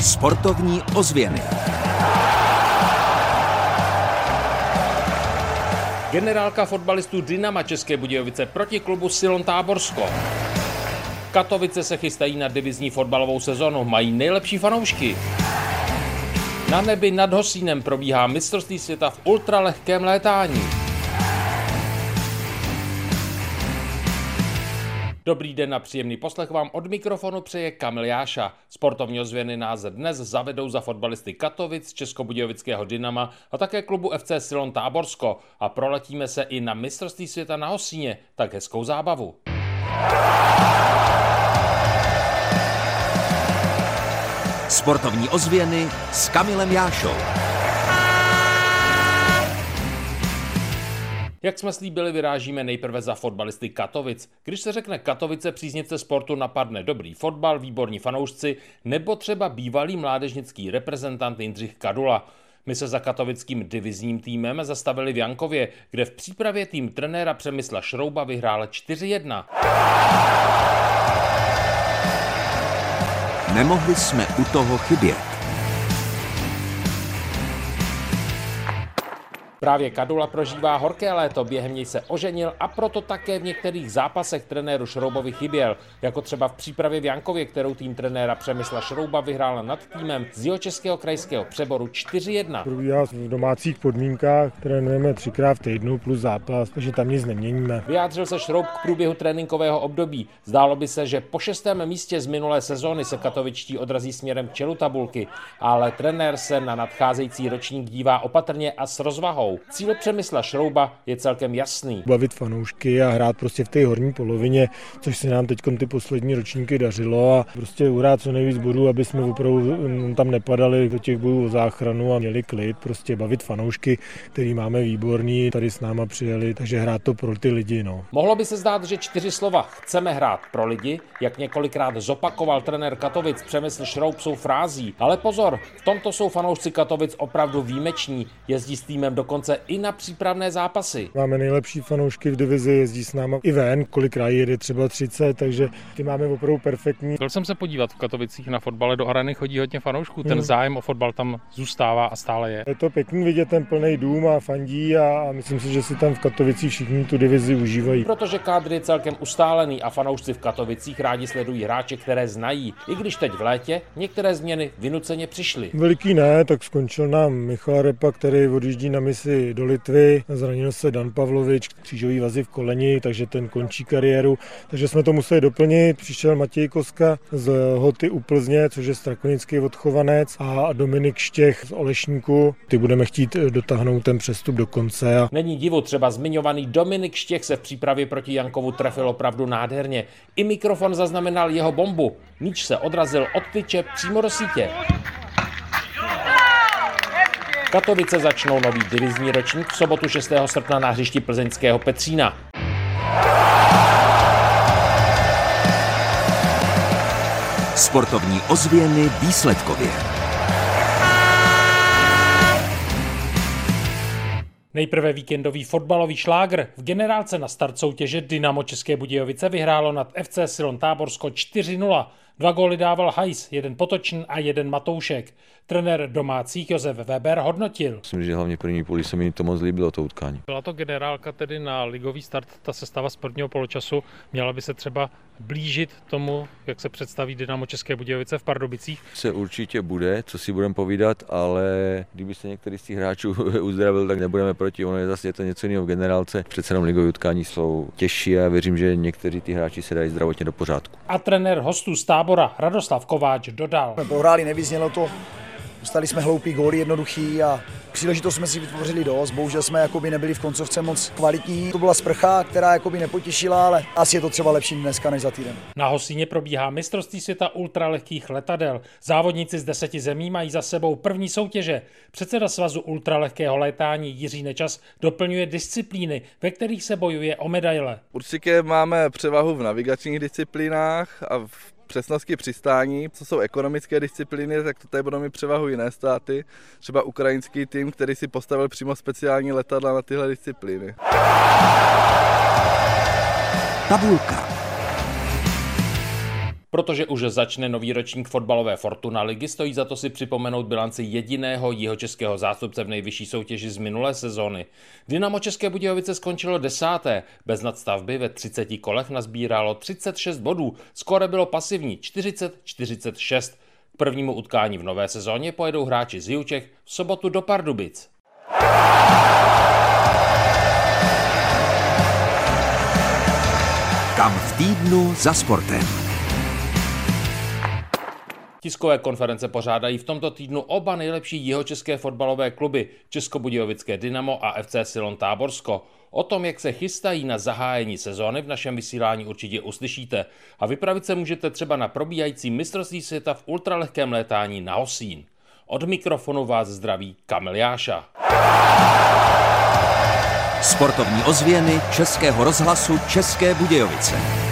Sportovní ozvěny. Generálka fotbalistů Dynama České Budějovice proti klubu Silon Táborsko. Katovice se chystají na divizní fotbalovou sezonu, mají nejlepší fanoušky. Na nebi nad Hosínem probíhá mistrovství světa v ultralehkém létání. Dobrý den a příjemný poslech vám od mikrofonu přeje Kamil Jáša. Sportovní ozvěny nás dnes zavedou za fotbalisty Katovic, Českobudějovického Dynama a také klubu FC Silon Táborsko a proletíme se i na mistrovství světa na Hosíně. Tak hezkou zábavu. Sportovní ozvěny s Kamilem Jášou. Jak jsme slíbili, vyrážíme nejprve za fotbalisty Katovic. Když se řekne Katovice, příznice sportu napadne dobrý fotbal, výborní fanoušci nebo třeba bývalý mládežnický reprezentant Jindřich Kadula. My se za katovickým divizním týmem zastavili v Jankově, kde v přípravě tým trenéra Přemysla Šrouba vyhrál 4-1. Nemohli jsme u toho chybět. Právě Kadula prožívá horké léto, během něj se oženil a proto také v některých zápasech trenéru Šroubovi chyběl, jako třeba v přípravě v Jankově, kterou tým trenéra Přemysla Šrouba vyhrál nad týmem z jeho českého krajského přeboru 4-1. Probíhá v domácích podmínkách, trénujeme třikrát v týdnu plus zápas, takže tam nic neměníme. Vyjádřil se Šroub k průběhu tréninkového období. Zdálo by se, že po šestém místě z minulé sezóny se katovičtí odrazí směrem k čelu tabulky, ale trenér se na nadcházející ročník dívá opatrně a s rozvahou. Cíl Přemysla Šrouba je celkem jasný. Bavit fanoušky a hrát prostě v té horní polovině, což se nám teď ty poslední ročníky dařilo a prostě uhrát co nejvíc bodů, aby jsme opravdu mm, tam nepadali do těch bojů o záchranu a měli klid, prostě bavit fanoušky, který máme výborný, tady s náma přijeli, takže hrát to pro ty lidi. No. Mohlo by se zdát, že čtyři slova chceme hrát pro lidi, jak několikrát zopakoval trenér Katovic Přemysl Šroub jsou frází, ale pozor, v tomto jsou fanoušci Katovic opravdu výjimeční, jezdí s týmem dokonce dokonce i na přípravné zápasy. Máme nejlepší fanoušky v divizi, jezdí s námi i ven, kolikrát jede třeba 30, takže ty máme opravdu perfektní. Byl jsem se podívat v Katovicích na fotbale, do areny chodí hodně fanoušků, ten hmm. zájem o fotbal tam zůstává a stále je. Je to pěkný vidět ten plný dům a fandí a, a myslím si, že si tam v Katovicích všichni tu divizi užívají. Protože kádr je celkem ustálený a fanoušci v Katovicích rádi sledují hráče, které znají, i když teď v létě některé změny vynuceně přišly. Veliký ne, tak skončil nám Michal Repa, který odjíždí na misi do Litvy, zranil se Dan Pavlovič, křížový vazy v koleni, takže ten končí kariéru, takže jsme to museli doplnit. Přišel Matěj Koska z Hoty u Plzně, což je strakonický odchovanec a Dominik Štěch z Olešníku. Ty budeme chtít dotáhnout ten přestup do konce. A... Není divu, třeba zmiňovaný Dominik Štěch se v přípravě proti Jankovu trefil opravdu nádherně. I mikrofon zaznamenal jeho bombu. Míč se odrazil od tyče přímo do sítě. Katovice začnou nový divizní ročník v sobotu 6. srpna na hřišti plzeňského Petřína. Sportovní ozvěny výsledkově. Nejprve víkendový fotbalový šlágr. V generálce na start soutěže Dynamo České Budějovice vyhrálo nad FC Silon Táborsko 4-0. Dva góly dával Hajs, jeden Potočn a jeden Matoušek. Trenér domácích Josef Weber hodnotil. Myslím, že hlavně první půli se mi to moc líbilo, to utkání. Byla to generálka tedy na ligový start, ta sestava z prvního poločasu. Měla by se třeba blížit tomu, jak se představí Dynamo České Budějovice v Pardubicích? Se určitě bude, co si budeme povídat, ale kdyby se některý z těch hráčů uzdravil, tak nebudeme proti. Ono je zase je to něco jiného v generálce. Přece jenom ligové utkání jsou těžší a věřím, že někteří ty hráči se dají zdravotně do pořádku. A trenér hostů z tábora Radoslav Kováč dodal. Pohráli, nevyznělo to, Dostali jsme hloupý góly jednoduchý a příležitost jsme si vytvořili dost. Bohužel jsme jakoby nebyli v koncovce moc kvalitní. To byla sprcha, která jakoby nepotěšila, ale asi je to třeba lepší dneska než za týden. Na Hosíně probíhá mistrovství světa ultralehkých letadel. Závodníci z deseti zemí mají za sebou první soutěže. Předseda svazu ultralehkého létání Jiří Nečas doplňuje disciplíny, ve kterých se bojuje o medaile. Určitě máme převahu v navigačních disciplínách a v přesnosti přistání, co jsou ekonomické disciplíny, tak to tady budou mít převahu jiné státy. Třeba ukrajinský tým, který si postavil přímo speciální letadla na tyhle disciplíny. Tabulka. Protože už začne nový ročník fotbalové Fortuna ligy, stojí za to si připomenout bilanci jediného jihočeského zástupce v nejvyšší soutěži z minulé sezóny. Dynamo České Budějovice skončilo desáté, bez nadstavby ve 30 kolech nazbíralo 36 bodů, skore bylo pasivní 40-46. K prvnímu utkání v nové sezóně pojedou hráči z Jiučech v sobotu do Pardubic. Kam v týdnu za sportem. Tiskové konference pořádají v tomto týdnu oba nejlepší jihočeské fotbalové kluby Českobudějovické Dynamo a FC Silon Táborsko. O tom, jak se chystají na zahájení sezóny, v našem vysílání určitě uslyšíte. A vypravit se můžete třeba na probíhající mistrovství světa v ultralehkém létání na Osín. Od mikrofonu vás zdraví Kamil Jáša. Sportovní ozvěny Českého rozhlasu České Budějovice.